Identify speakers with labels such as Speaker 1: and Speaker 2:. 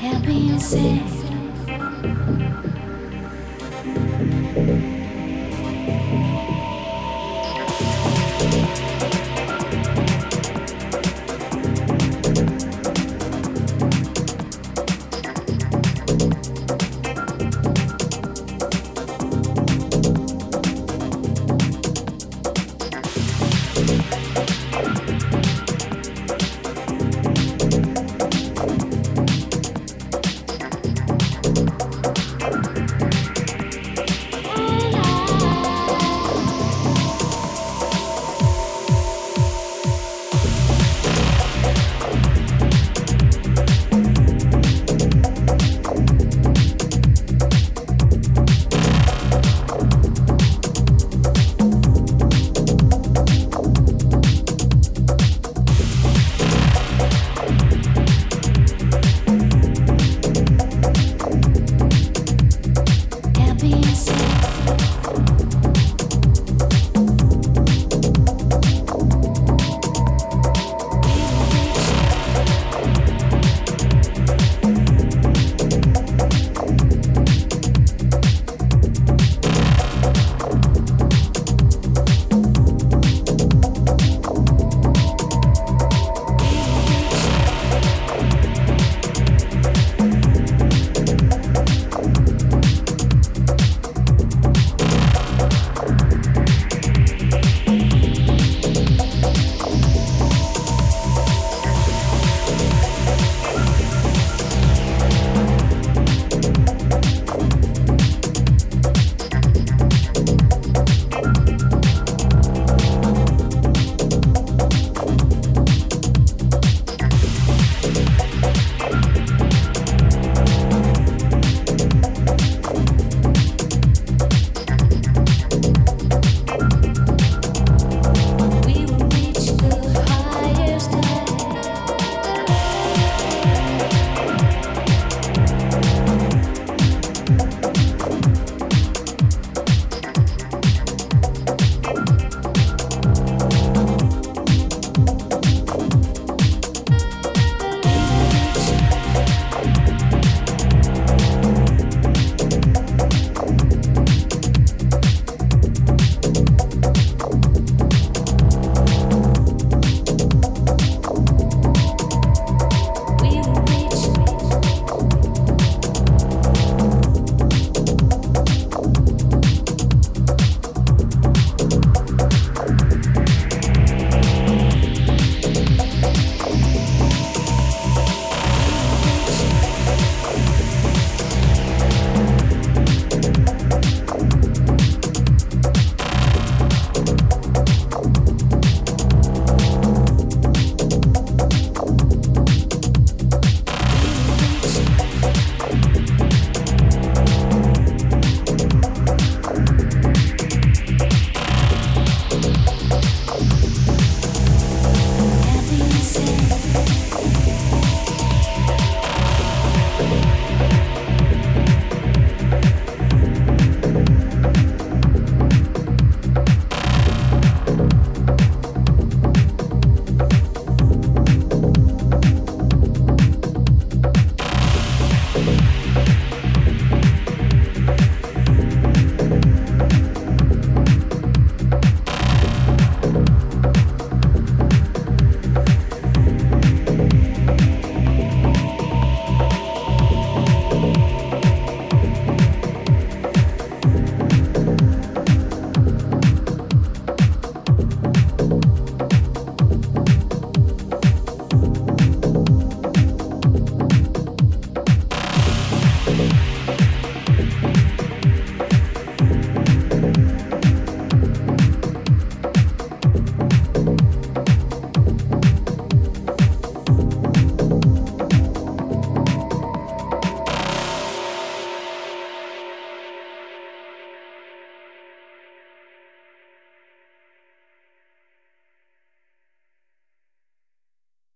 Speaker 1: Help me say